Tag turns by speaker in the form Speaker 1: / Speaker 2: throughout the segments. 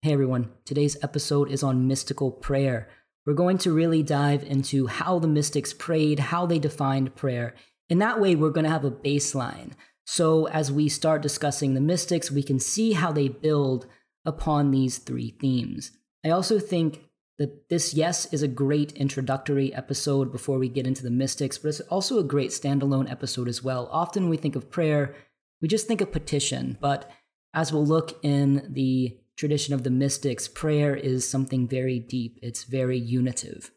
Speaker 1: Hey everyone, today's episode is on mystical prayer. We're going to really dive into how the mystics prayed, how they defined prayer. In that way, we're going to have a baseline. So as we start discussing the mystics, we can see how they build upon these three themes. I also think that this, yes, is a great introductory episode before we get into the mystics, but it's also a great standalone episode as well. Often we think of prayer, we just think of petition, but as we'll look in the tradition of the mystics, prayer is something very deep, it's very unitive.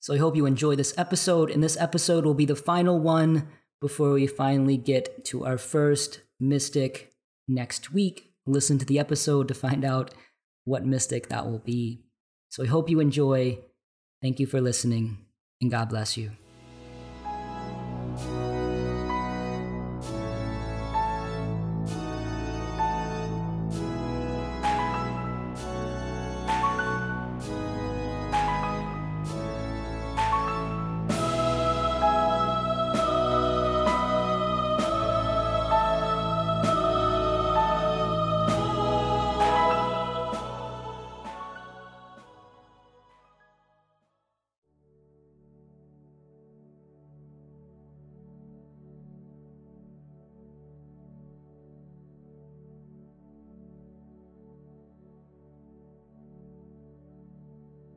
Speaker 1: So I hope you enjoy this episode, and this episode will be the final one before we finally get to our first mystic next week. Listen to the episode to find out what mystic that will be. So I hope you enjoy. Thank you for listening, and God bless you.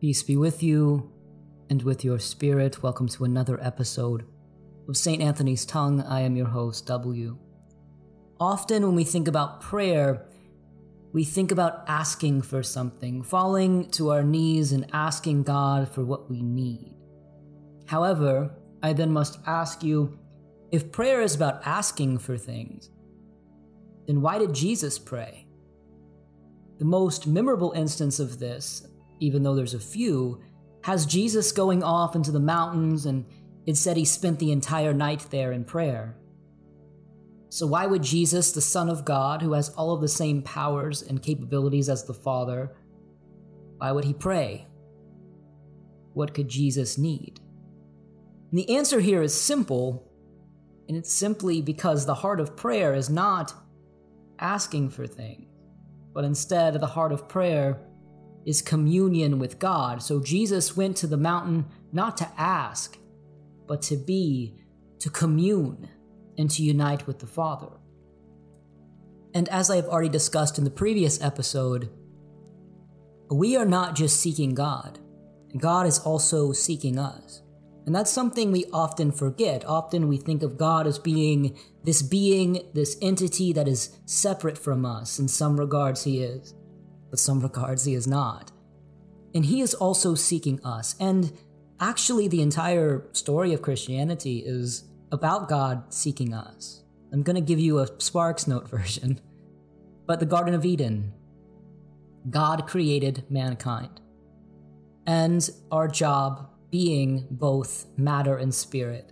Speaker 1: Peace be with you and with your spirit. Welcome to another episode of St. Anthony's Tongue. I am your host, W. Often, when we think about prayer, we think about asking for something, falling to our knees and asking God for what we need. However, I then must ask you if prayer is about asking for things, then why did Jesus pray? The most memorable instance of this even though there's a few, has Jesus going off into the mountains, and it said he spent the entire night there in prayer. So, why would Jesus, the Son of God, who has all of the same powers and capabilities as the Father, why would he pray? What could Jesus need? And the answer here is simple, and it's simply because the heart of prayer is not asking for things, but instead, the heart of prayer is communion with God. So Jesus went to the mountain not to ask, but to be, to commune, and to unite with the Father. And as I have already discussed in the previous episode, we are not just seeking God, God is also seeking us. And that's something we often forget. Often we think of God as being this being, this entity that is separate from us. In some regards, He is but some regards he is not. And he is also seeking us. And actually, the entire story of Christianity is about God seeking us. I'm going to give you a Sparks Note version. But the Garden of Eden, God created mankind. And our job, being both matter and spirit,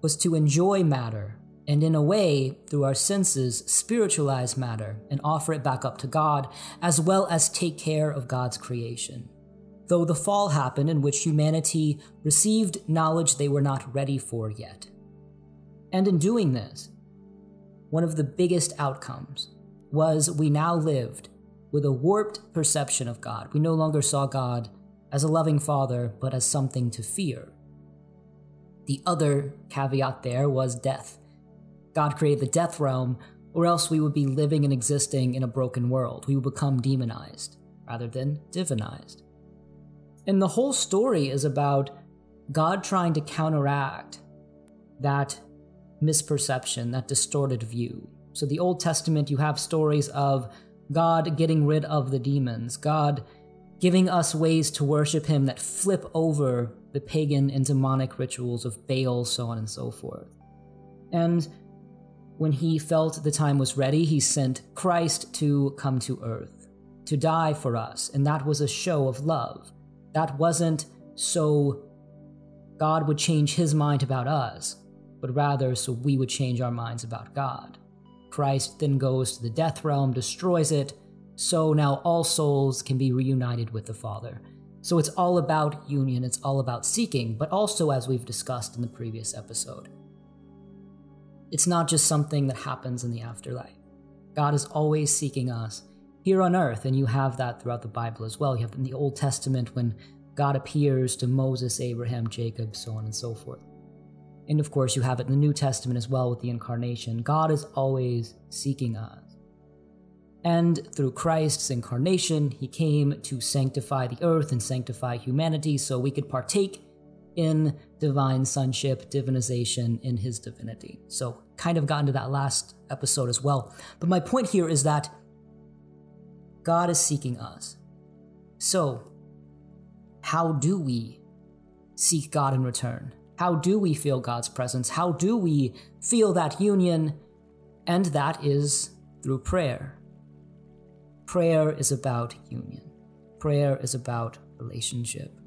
Speaker 1: was to enjoy matter and in a way, through our senses, spiritualize matter and offer it back up to God, as well as take care of God's creation. Though the fall happened in which humanity received knowledge they were not ready for yet. And in doing this, one of the biggest outcomes was we now lived with a warped perception of God. We no longer saw God as a loving father, but as something to fear. The other caveat there was death God created the death realm, or else we would be living and existing in a broken world. We would become demonized rather than divinized. And the whole story is about God trying to counteract that misperception, that distorted view. So, the Old Testament, you have stories of God getting rid of the demons, God giving us ways to worship Him that flip over the pagan and demonic rituals of Baal, so on and so forth. And when he felt the time was ready, he sent Christ to come to earth, to die for us, and that was a show of love. That wasn't so God would change his mind about us, but rather so we would change our minds about God. Christ then goes to the death realm, destroys it, so now all souls can be reunited with the Father. So it's all about union, it's all about seeking, but also, as we've discussed in the previous episode, it's not just something that happens in the afterlife. God is always seeking us, here on earth. And you have that throughout the Bible as well. You have in the Old Testament when God appears to Moses, Abraham, Jacob, so on and so forth. And of course, you have it in the New Testament as well with the incarnation. God is always seeking us. And through Christ's incarnation, he came to sanctify the earth and sanctify humanity so we could partake in divine sonship, divinization in his divinity. So, kind of got into that last episode as well. But my point here is that God is seeking us. So, how do we seek God in return? How do we feel God's presence? How do we feel that union? And that is through prayer. Prayer is about union, prayer is about relationship.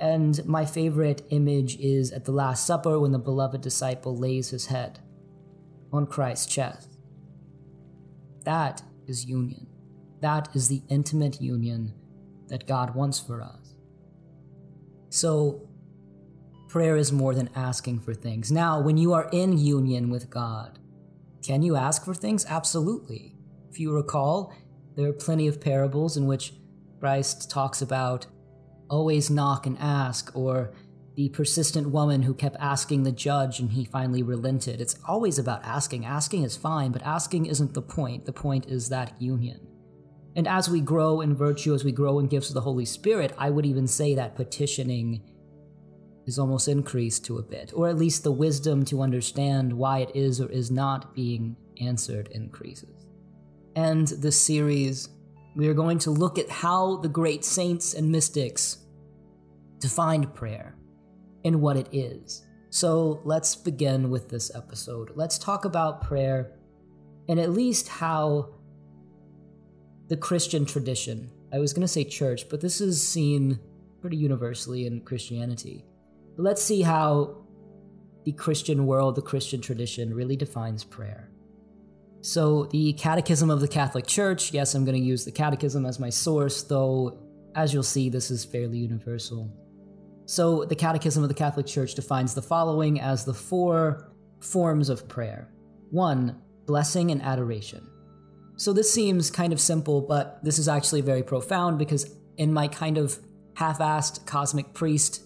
Speaker 1: And my favorite image is at the Last Supper when the beloved disciple lays his head on Christ's chest. That is union. That is the intimate union that God wants for us. So, prayer is more than asking for things. Now, when you are in union with God, can you ask for things? Absolutely. If you recall, there are plenty of parables in which Christ talks about always knock and ask, or the persistent woman who kept asking the judge and he finally relented. It's always about asking. Asking is fine, but asking isn't the point. The point is that union. And as we grow in virtue, as we grow in gifts of the Holy Spirit, I would even say that petitioning is almost increased to a bit, or at least the wisdom to understand why it is or is not being answered increases. And the series, we are going to look at how the great saints and mystics defined prayer and what it is. So let's begin with this episode. Let's talk about prayer and at least how the Christian tradition, I was going to say church, but this is seen pretty universally in Christianity. But let's see how the Christian world, the Christian tradition, really defines prayer. So, the Catechism of the Catholic Church, yes, I'm going to use the Catechism as my source, though, as you'll see, this is fairly universal. So, the Catechism of the Catholic Church defines the following as the four forms of prayer one, blessing and adoration. So, this seems kind of simple, but this is actually very profound because in my kind of half assed cosmic priest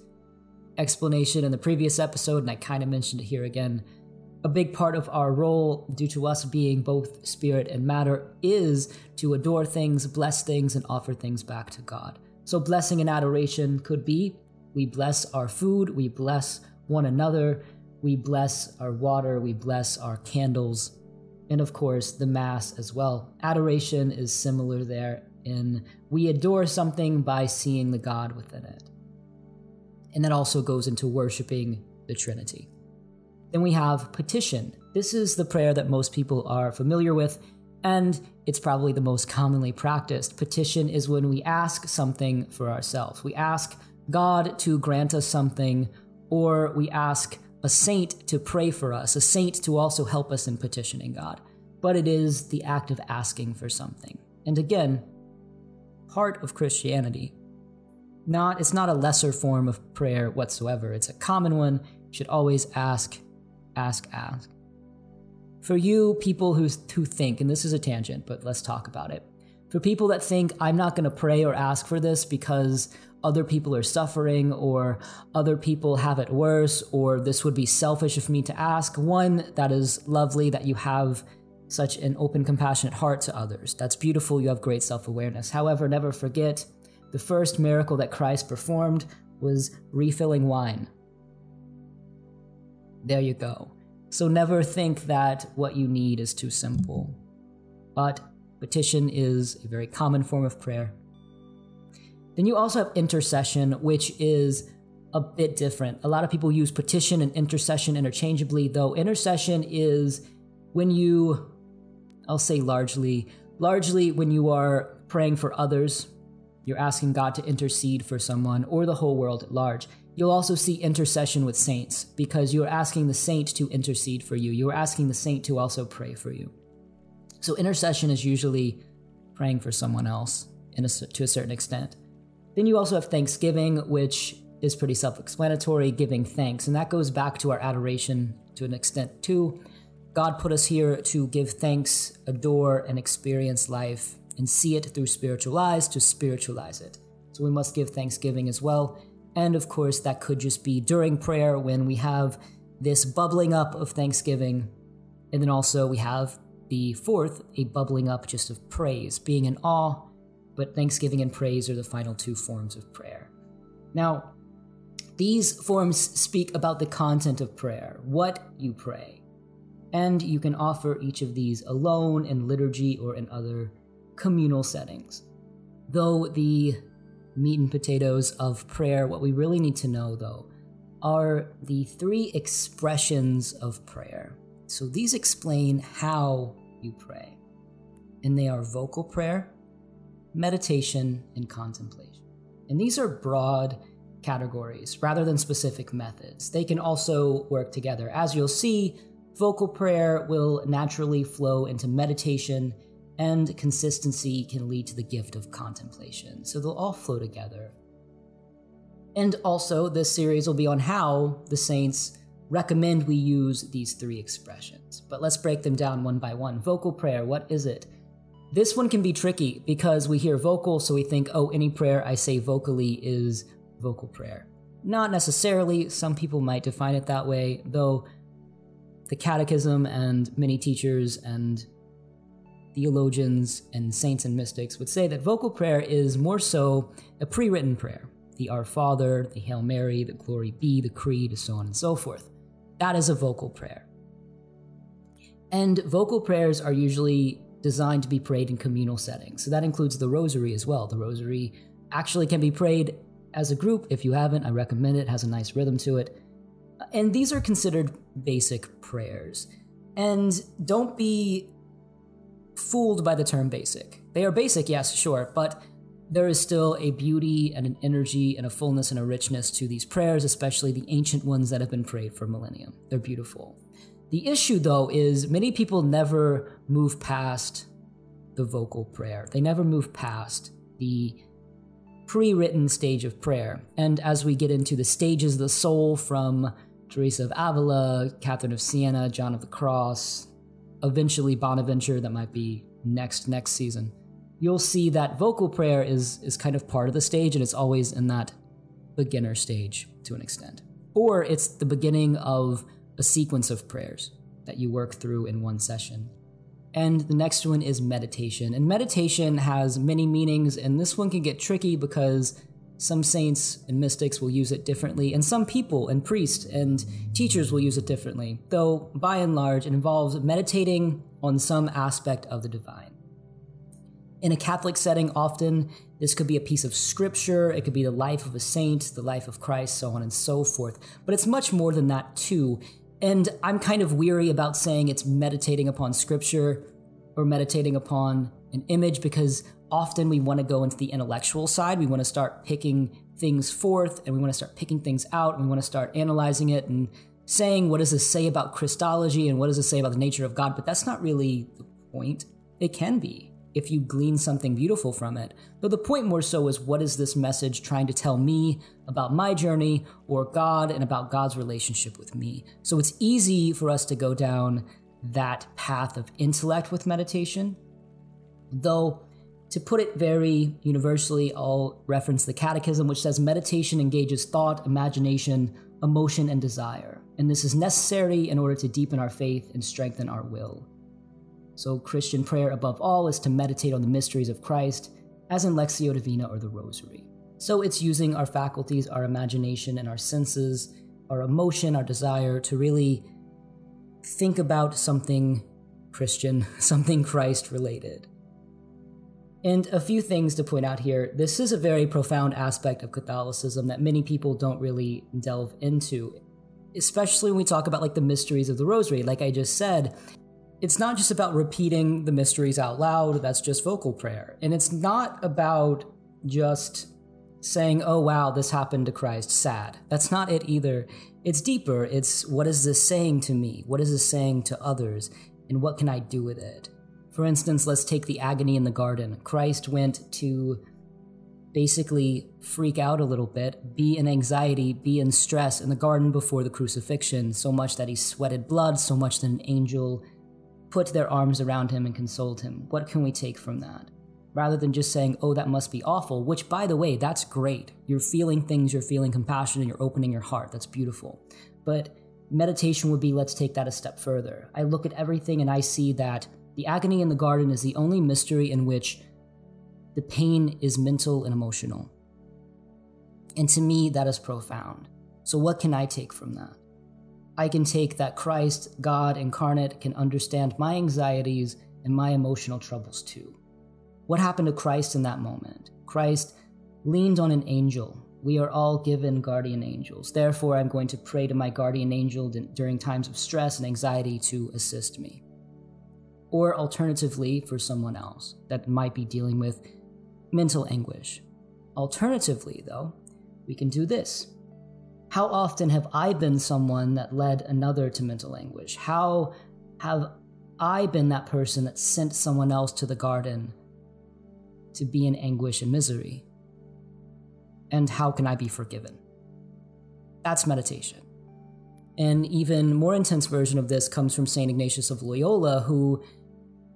Speaker 1: explanation in the previous episode, and I kind of mentioned it here again, a big part of our role, due to us being both spirit and matter, is to adore things, bless things, and offer things back to God. So, blessing and adoration could be we bless our food, we bless one another, we bless our water, we bless our candles, and of course, the Mass as well. Adoration is similar there in we adore something by seeing the God within it. And that also goes into worshiping the Trinity. Then we have petition. This is the prayer that most people are familiar with, and it's probably the most commonly practiced. Petition is when we ask something for ourselves. We ask God to grant us something, or we ask a saint to pray for us, a saint to also help us in petitioning God. But it is the act of asking for something. And again, part of Christianity. Not it's not a lesser form of prayer whatsoever. It's a common one. You should always ask, ask, ask. For you people who, who think, and this is a tangent, but let's talk about it. For people that think, I'm not going to pray or ask for this because other people are suffering or other people have it worse or this would be selfish of me to ask. One, that is lovely that you have such an open, compassionate heart to others. That's beautiful. You have great self awareness. However, never forget the first miracle that Christ performed was refilling wine. There you go. So never think that what you need is too simple. But petition is a very common form of prayer. Then you also have intercession, which is a bit different. A lot of people use petition and intercession interchangeably, though intercession is when you, I'll say largely, largely when you are praying for others, you're asking God to intercede for someone or the whole world at large. You'll also see intercession with saints because you're asking the saint to intercede for you. You're asking the saint to also pray for you. So intercession is usually praying for someone else a, to a certain extent. Then you also have Thanksgiving, which is pretty self explanatory, giving thanks. And that goes back to our adoration to an extent, too. God put us here to give thanks, adore, and experience life and see it through spiritual eyes to spiritualize it. So we must give thanksgiving as well. And of course, that could just be during prayer when we have this bubbling up of thanksgiving. And then also we have the fourth, a bubbling up just of praise, being in awe, but thanksgiving and praise are the final two forms of prayer. Now, these forms speak about the content of prayer, what you pray. And you can offer each of these alone in liturgy or in other communal settings. Though the meat and potatoes of prayer, what we really need to know, though, are the three expressions of prayer. So these explain how you pray. And they are vocal prayer, meditation, and contemplation. And these are broad categories rather than specific methods. They can also work together. As you'll see, vocal prayer will naturally flow into meditation, and consistency can lead to the gift of contemplation. So they'll all flow together. And also, this series will be on how the saints recommend we use these three expressions. But let's break them down one by one. Vocal prayer, what is it? This one can be tricky because we hear vocal, so we think, oh, any prayer I say vocally is vocal prayer. Not necessarily, some people might define it that way, though the Catechism and many teachers and theologians and saints and mystics would say that vocal prayer is more so a pre written prayer. The Our Father, the Hail Mary, the Glory Be, the Creed, and so on and so forth. That is a vocal prayer. And vocal prayers are usually designed to be prayed in communal settings. So that includes the rosary as well. The rosary actually can be prayed as a group. If you haven't, I recommend it. it has a nice rhythm to it. And these are considered basic prayers. And don't be fooled by the term basic. They are basic, yes, sure, but there is still a beauty and an energy and a fullness and a richness to these prayers, especially the ancient ones that have been prayed for millennium. They're beautiful. The issue, though, is many people never move past the vocal prayer. They never move past the pre written stage of prayer. And as we get into the stages of the soul from Teresa of Avila, Catherine of Siena, John of the Cross, eventually Bonaventure, that might be next next season you'll see that vocal prayer is is kind of part of the stage and it's always in that beginner stage to an extent. Or it's the beginning of a sequence of prayers that you work through in one session. And the next one is meditation. And meditation has many meanings, and this one can get tricky because some saints and mystics will use it differently, and some people and priests and teachers will use it differently, though by and large it involves meditating on some aspect of the divine. In a Catholic setting, often this could be a piece of scripture, it could be the life of a saint, the life of Christ, so on and so forth. But it's much more than that, too. And I'm kind of weary about saying it's meditating upon scripture or meditating upon an image because often we want to go into the intellectual side. We want to start picking things forth and we want to start picking things out and we want to start analyzing it and saying, what does this say about Christology and what does this say about the nature of God? But that's not really the point. It can be if you glean something beautiful from it. Though the point more so is what is this message trying to tell me about my journey or God and about God's relationship with me. So it's easy for us to go down that path of intellect with meditation. Though, to put it very universally, I'll reference the Catechism, which says meditation engages thought, imagination, emotion, and desire. And this is necessary in order to deepen our faith and strengthen our will. So, Christian prayer above all is to meditate on the mysteries of Christ, as in Lectio Divina or the Rosary. So, it's using our faculties, our imagination, and our senses, our emotion, our desire to really think about something Christian, something Christ related. And a few things to point out here. This is a very profound aspect of Catholicism that many people don't really delve into, especially when we talk about like the mysteries of the rosary. Like I just said, it's not just about repeating the mysteries out loud, that's just vocal prayer. And it's not about just saying, oh wow, this happened to Christ, sad. That's not it either. It's deeper. It's what is this saying to me? What is this saying to others? And what can I do with it? For instance, let's take the agony in the garden. Christ went to basically freak out a little bit, be in anxiety, be in stress in the garden before the crucifixion, so much that he sweated blood, so much that an angel put their arms around him and consoled him. What can we take from that? rather than just saying, oh, that must be awful, which, by the way, that's great. You're feeling things, you're feeling compassion, and you're opening your heart. That's beautiful. But meditation would be let's take that a step further. I look at everything and I see that the agony in the garden is the only mystery in which the pain is mental and emotional. And to me, that is profound. So, what can I take from that? I can take that Christ, God incarnate, can understand my anxieties and my emotional troubles too. What happened to Christ in that moment? Christ leaned on an angel. We are all given guardian angels. Therefore, I'm going to pray to my guardian angel during times of stress and anxiety to assist me. Or alternatively, for someone else that might be dealing with mental anguish. Alternatively, though, we can do this. How often have I been someone that led another to mental anguish? How have I been that person that sent someone else to the garden to be in anguish and misery? And how can I be forgiven? That's meditation. An even more intense version of this comes from St. Ignatius of Loyola, who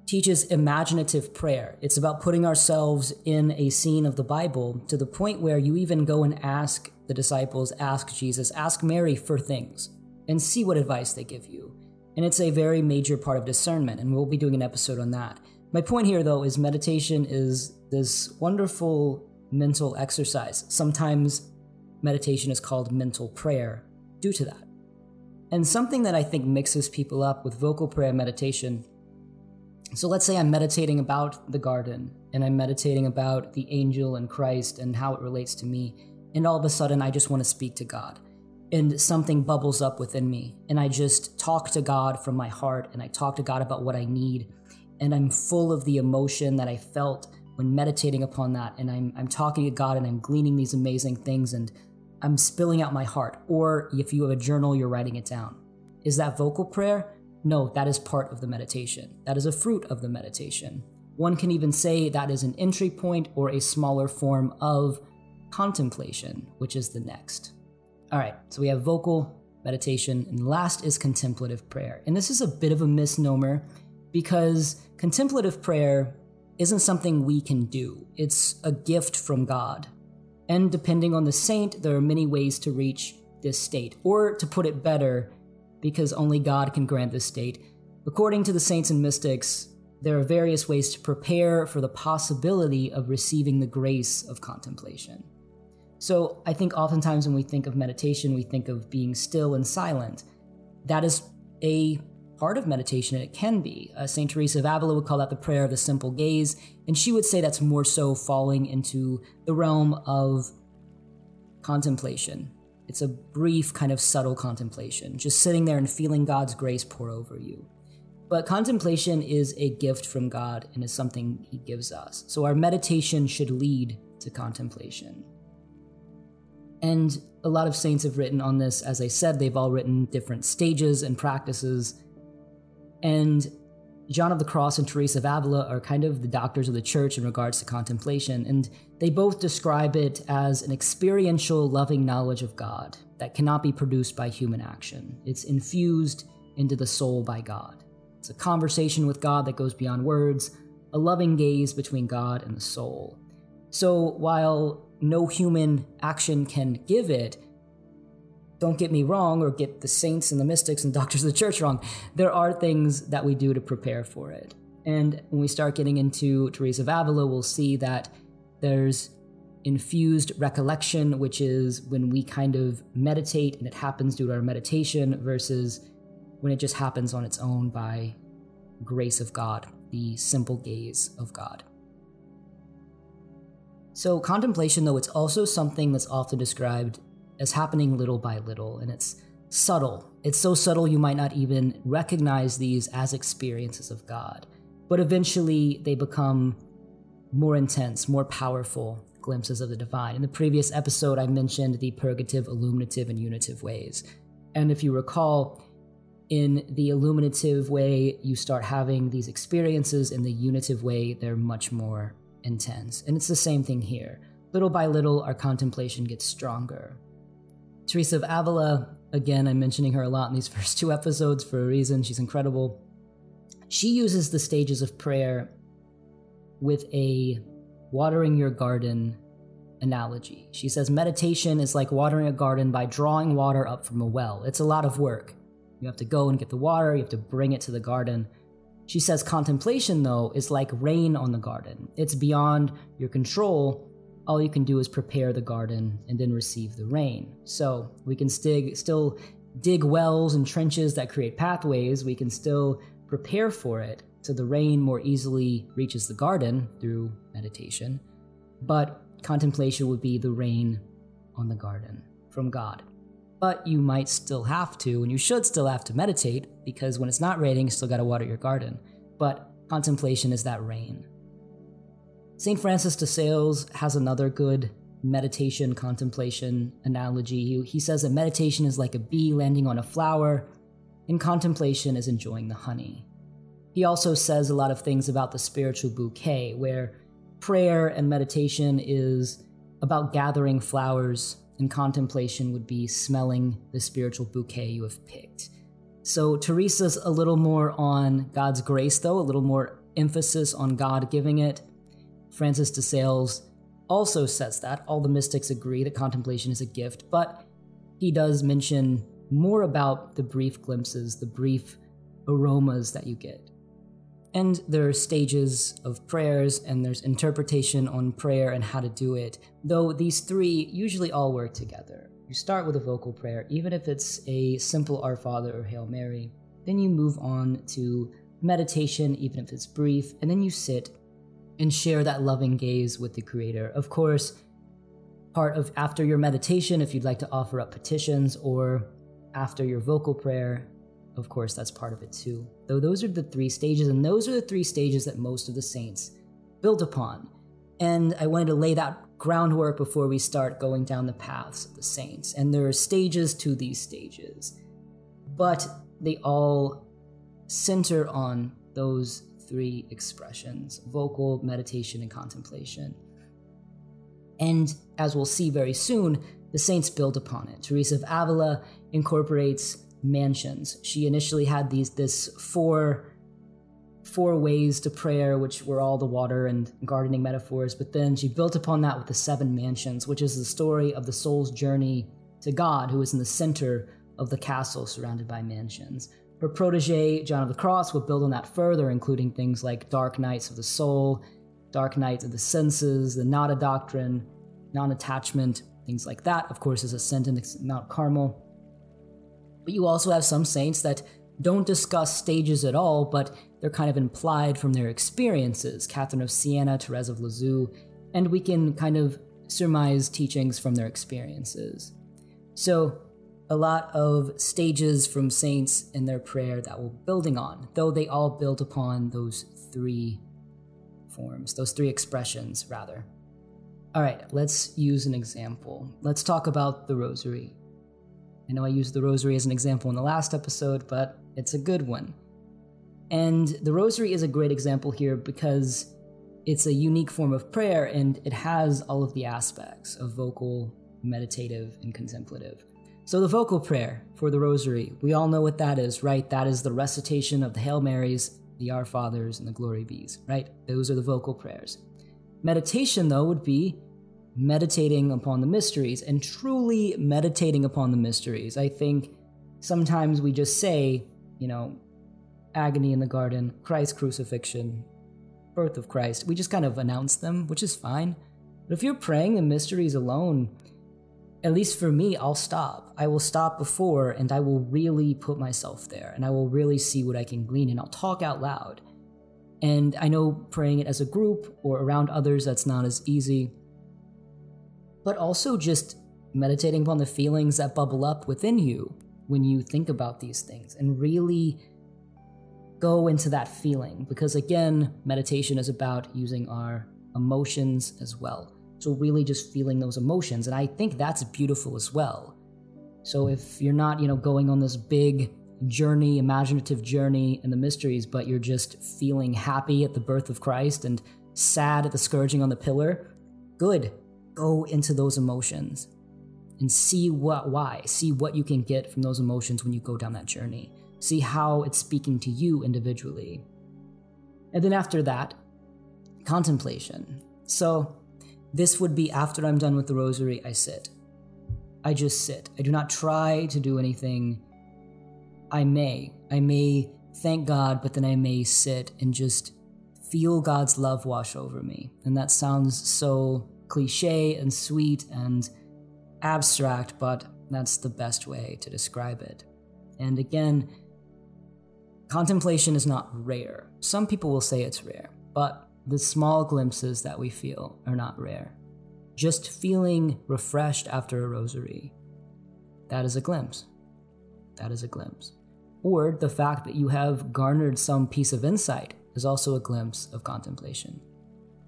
Speaker 1: teaches imaginative prayer. It's about putting ourselves in a scene of the Bible to the point where you even go and ask the disciples, ask Jesus, ask Mary for things, and see what advice they give you. And it's a very major part of discernment, and we'll be doing an episode on that. My point here, though, is meditation is this wonderful mental exercise. Sometimes meditation is called mental prayer due to that. And something that I think mixes people up with vocal prayer meditation. So let's say I'm meditating about the garden and I'm meditating about the angel and Christ and how it relates to me. And all of a sudden, I just want to speak to God. And something bubbles up within me. And I just talk to God from my heart and I talk to God about what I need and I'm full of the emotion that I felt when meditating upon that. And I'm, I'm talking to God and I'm gleaning these amazing things and I'm spilling out my heart. Or if you have a journal, you're writing it down. Is that vocal prayer? No, that is part of the meditation. That is a fruit of the meditation. One can even say that is an entry point or a smaller form of contemplation, which is the next. All right, so we have vocal meditation, and last is contemplative prayer. And this is a bit of a misnomer because contemplative prayer isn't something we can do, it's a gift from God. And depending on the saint, there are many ways to reach this state. Or to put it better, because only God can grant this state, according to the saints and mystics, there are various ways to prepare for the possibility of receiving the grace of contemplation. So I think oftentimes when we think of meditation, we think of being still and silent. That is a part of meditation, and it can be. Uh, St. Teresa of Avila would call that the prayer of the simple gaze, and she would say that's more so falling into the realm of contemplation. It's a brief, kind of subtle contemplation, just sitting there and feeling God's grace pour over you. But contemplation is a gift from God and is something He gives us. So our meditation should lead to contemplation. And a lot of saints have written on this. As I said, they've all written different stages and practices and John of the Cross and Teresa of Avila are kind of the doctors of the church in regards to contemplation, and they both describe it as an experiential, loving knowledge of God that cannot be produced by human action. It's infused into the soul by God. It's a conversation with God that goes beyond words, a loving gaze between God and the soul. So while no human action can give it, don't get me wrong or get the saints and the mystics and doctors of the church wrong. There are things that we do to prepare for it. And when we start getting into Teresa of Avila, we'll see that there's infused recollection, which is when we kind of meditate and it happens due to our meditation, versus when it just happens on its own by grace of God, the simple gaze of God. So, contemplation, though, it's also something that's often described as happening little by little, and it's subtle. It's so subtle you might not even recognize these as experiences of God. But eventually they become more intense, more powerful glimpses of the divine. In the previous episode, I mentioned the purgative, illuminative, and unitive ways. And if you recall, in the illuminative way, you start having these experiences. In the unitive way, they're much more intense. And it's the same thing here. Little by little, our contemplation gets stronger. Teresa of Avila, again, I'm mentioning her a lot in these first two episodes for a reason. She's incredible. She uses the stages of prayer with a watering your garden analogy. She says meditation is like watering a garden by drawing water up from a well. It's a lot of work. You have to go and get the water, you have to bring it to the garden. She says contemplation, though, is like rain on the garden. It's beyond your control. All you can do is prepare the garden and then receive the rain. So we can stig- still dig wells and trenches that create pathways. We can still prepare for it so the rain more easily reaches the garden through meditation. But contemplation would be the rain on the garden from God. But you might still have to, and you should still have to meditate, because when it's not raining, you still gotta water your garden. But contemplation is that rain. St. Francis de Sales has another good meditation contemplation analogy. He says that meditation is like a bee landing on a flower, and contemplation is enjoying the honey. He also says a lot of things about the spiritual bouquet, where prayer and meditation is about gathering flowers, and contemplation would be smelling the spiritual bouquet you have picked. So, Teresa's a little more on God's grace, though, a little more emphasis on God giving it. Francis de Sales also says that. All the mystics agree that contemplation is a gift, but he does mention more about the brief glimpses, the brief aromas that you get. And there are stages of prayers, and there's interpretation on prayer and how to do it, though these three usually all work together. You start with a vocal prayer, even if it's a simple Our Father or Hail Mary. Then you move on to meditation, even if it's brief, and then you sit and share that loving gaze with the Creator. Of course, part of after your meditation, if you'd like to offer up petitions, or after your vocal prayer, of course, that's part of it too. Though those are the three stages, and those are the three stages that most of the saints build upon. And I wanted to lay that groundwork before we start going down the paths of the saints. And there are stages to these stages, but they all center on those three expressions vocal, meditation, and contemplation. And as we'll see very soon, the saints build upon it. Teresa of Avila incorporates mansions. She initially had these this four four ways to prayer, which were all the water and gardening metaphors, but then she built upon that with the seven mansions, which is the story of the soul's journey to God, who is in the center of the castle surrounded by mansions. Her protege, John of the Cross, would build on that further, including things like dark nights of the soul, dark nights of the senses, the Nada doctrine, non attachment, things like that. Of course, is ascent in Mount Carmel. But you also have some saints that don't discuss stages at all, but they're kind of implied from their experiences. Catherine of Siena, Therese of Lisieux, and we can kind of surmise teachings from their experiences. So, a lot of stages from saints in their prayer that we're building on, though they all build upon those three forms, those three expressions, rather. All right, let's use an example. Let's talk about the rosary. I know I used the rosary as an example in the last episode, but it's a good one. And the rosary is a great example here because it's a unique form of prayer and it has all of the aspects of vocal, meditative, and contemplative. So, the vocal prayer for the rosary, we all know what that is, right? That is the recitation of the Hail Marys, the Our Fathers, and the Glory Bees, right? Those are the vocal prayers. Meditation, though, would be meditating upon the mysteries and truly meditating upon the mysteries. I think sometimes we just say, you know, agony in the garden, Christ's crucifixion, birth of Christ. We just kind of announce them, which is fine. But if you're praying the mysteries alone, at least for me, I'll stop. I will stop before and I will really put myself there and I will really see what I can glean and I'll talk out loud. And I know praying it as a group or around others, that's not as easy but also just meditating upon the feelings that bubble up within you when you think about these things and really go into that feeling. Because again, meditation is about using our emotions as well. So, really just feeling those emotions. And I think that's beautiful as well. So, if you're not, you know, going on this big journey, imaginative journey in the mysteries, but you're just feeling happy at the birth of Christ and sad at the scourging on the pillar, good go into those emotions and see what why see what you can get from those emotions when you go down that journey see how it's speaking to you individually and then after that contemplation. So, this would be after I'm done with the rosary, I sit. I just sit. I do not try to do anything. I may. I may thank God, but then I may sit and just feel God's love wash over me. And that sounds so cliche and sweet and abstract, but that's the best way to describe it. And again, contemplation is not rare. Some people will say it's rare, but the small glimpses that we feel are not rare. Just feeling refreshed after a rosary, that is a glimpse. That is a glimpse. Or the fact that you have garnered some piece of insight is also a glimpse of contemplation.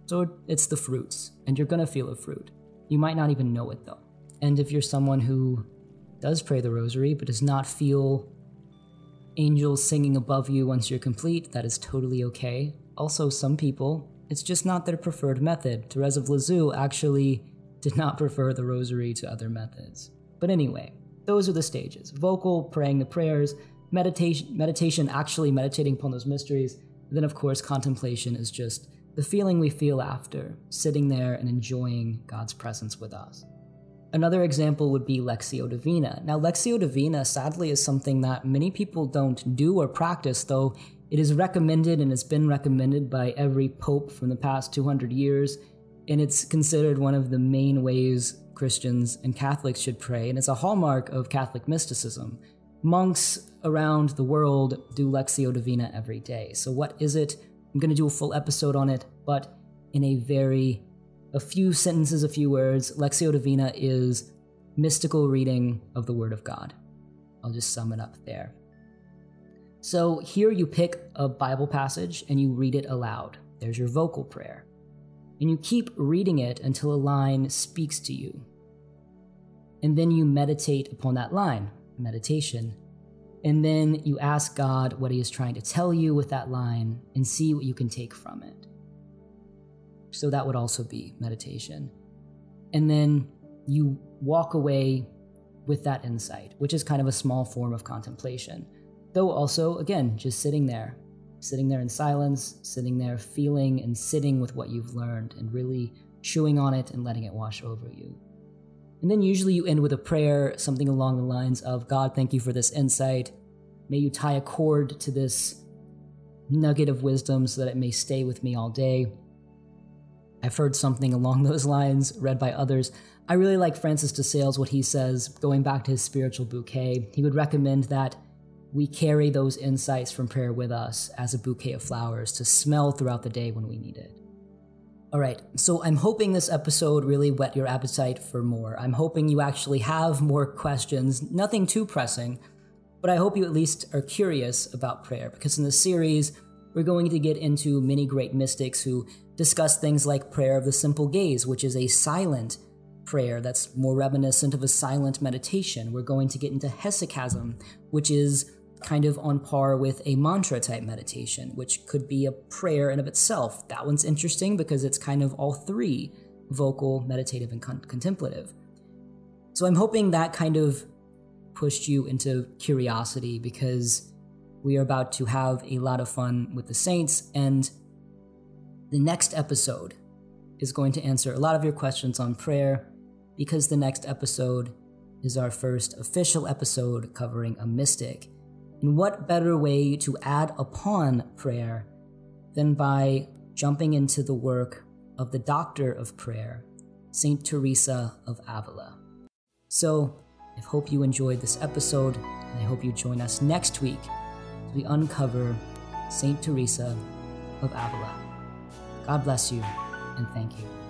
Speaker 1: So it's the fruits, and you're gonna feel a fruit. You might not even know it though. And if you're someone who does pray the rosary but does not feel angels singing above you once you're complete, that is totally okay. Also, some people, it's just not their preferred method. Therese of Lisieux actually did not prefer the rosary to other methods. But anyway, those are the stages vocal, praying the prayers, meditation, meditation actually meditating upon those mysteries, and then, of course, contemplation is just the feeling we feel after sitting there and enjoying God's presence with us. Another example would be Lectio Divina. Now, Lectio Divina sadly is something that many people don't do or practice, though it is recommended and has been recommended by every pope from the past 200 years, and it's considered one of the main ways Christians and Catholics should pray, and it's a hallmark of Catholic mysticism. Monks around the world do Lectio Divina every day. So, what is it? I'm going to do a full episode on it, but in a very a few sentences, a few words. Lectio Divina is mystical reading of the Word of God. I'll just sum it up there. So here you pick a Bible passage and you read it aloud. There's your vocal prayer. And you keep reading it until a line speaks to you. And then you meditate upon that line, meditation. And then you ask God what He is trying to tell you with that line and see what you can take from it. So that would also be meditation. And then you walk away with that insight, which is kind of a small form of contemplation. Though also, again, just sitting there, sitting there in silence, sitting there feeling and sitting with what you've learned and really chewing on it and letting it wash over you. And then usually you end with a prayer, something along the lines of God, thank you for this insight. May you tie a cord to this nugget of wisdom so that it may stay with me all day. I've heard something along those lines read by others. I really like Francis de Sales, what he says, going back to his spiritual bouquet. He would recommend that we carry those insights from prayer with us as a bouquet of flowers to smell throughout the day when we need it. All right, so I'm hoping this episode really whet your appetite for more. I'm hoping you actually have more questions, nothing too pressing, but I hope you at least are curious about prayer because in this series, we're going to get into many great mystics who discuss things like prayer of the simple gaze, which is a silent prayer that's more reminiscent of a silent meditation. We're going to get into hesychasm, which is kind of on par with a mantra type meditation, which could be a prayer in of itself. That one's interesting because it's kind of all three vocal, meditative, and con- contemplative. So I'm hoping that kind of pushed you into curiosity because we are about to have a lot of fun with the saints and the next episode is going to answer a lot of your questions on prayer because the next episode is our first official episode covering a mystic. And what better way to add upon prayer than by jumping into the work of the doctor of prayer, Saint Teresa of Avila? So, I hope you enjoyed this episode, and I hope you join us next week as we uncover Saint Teresa of Avila. God bless you, and thank you.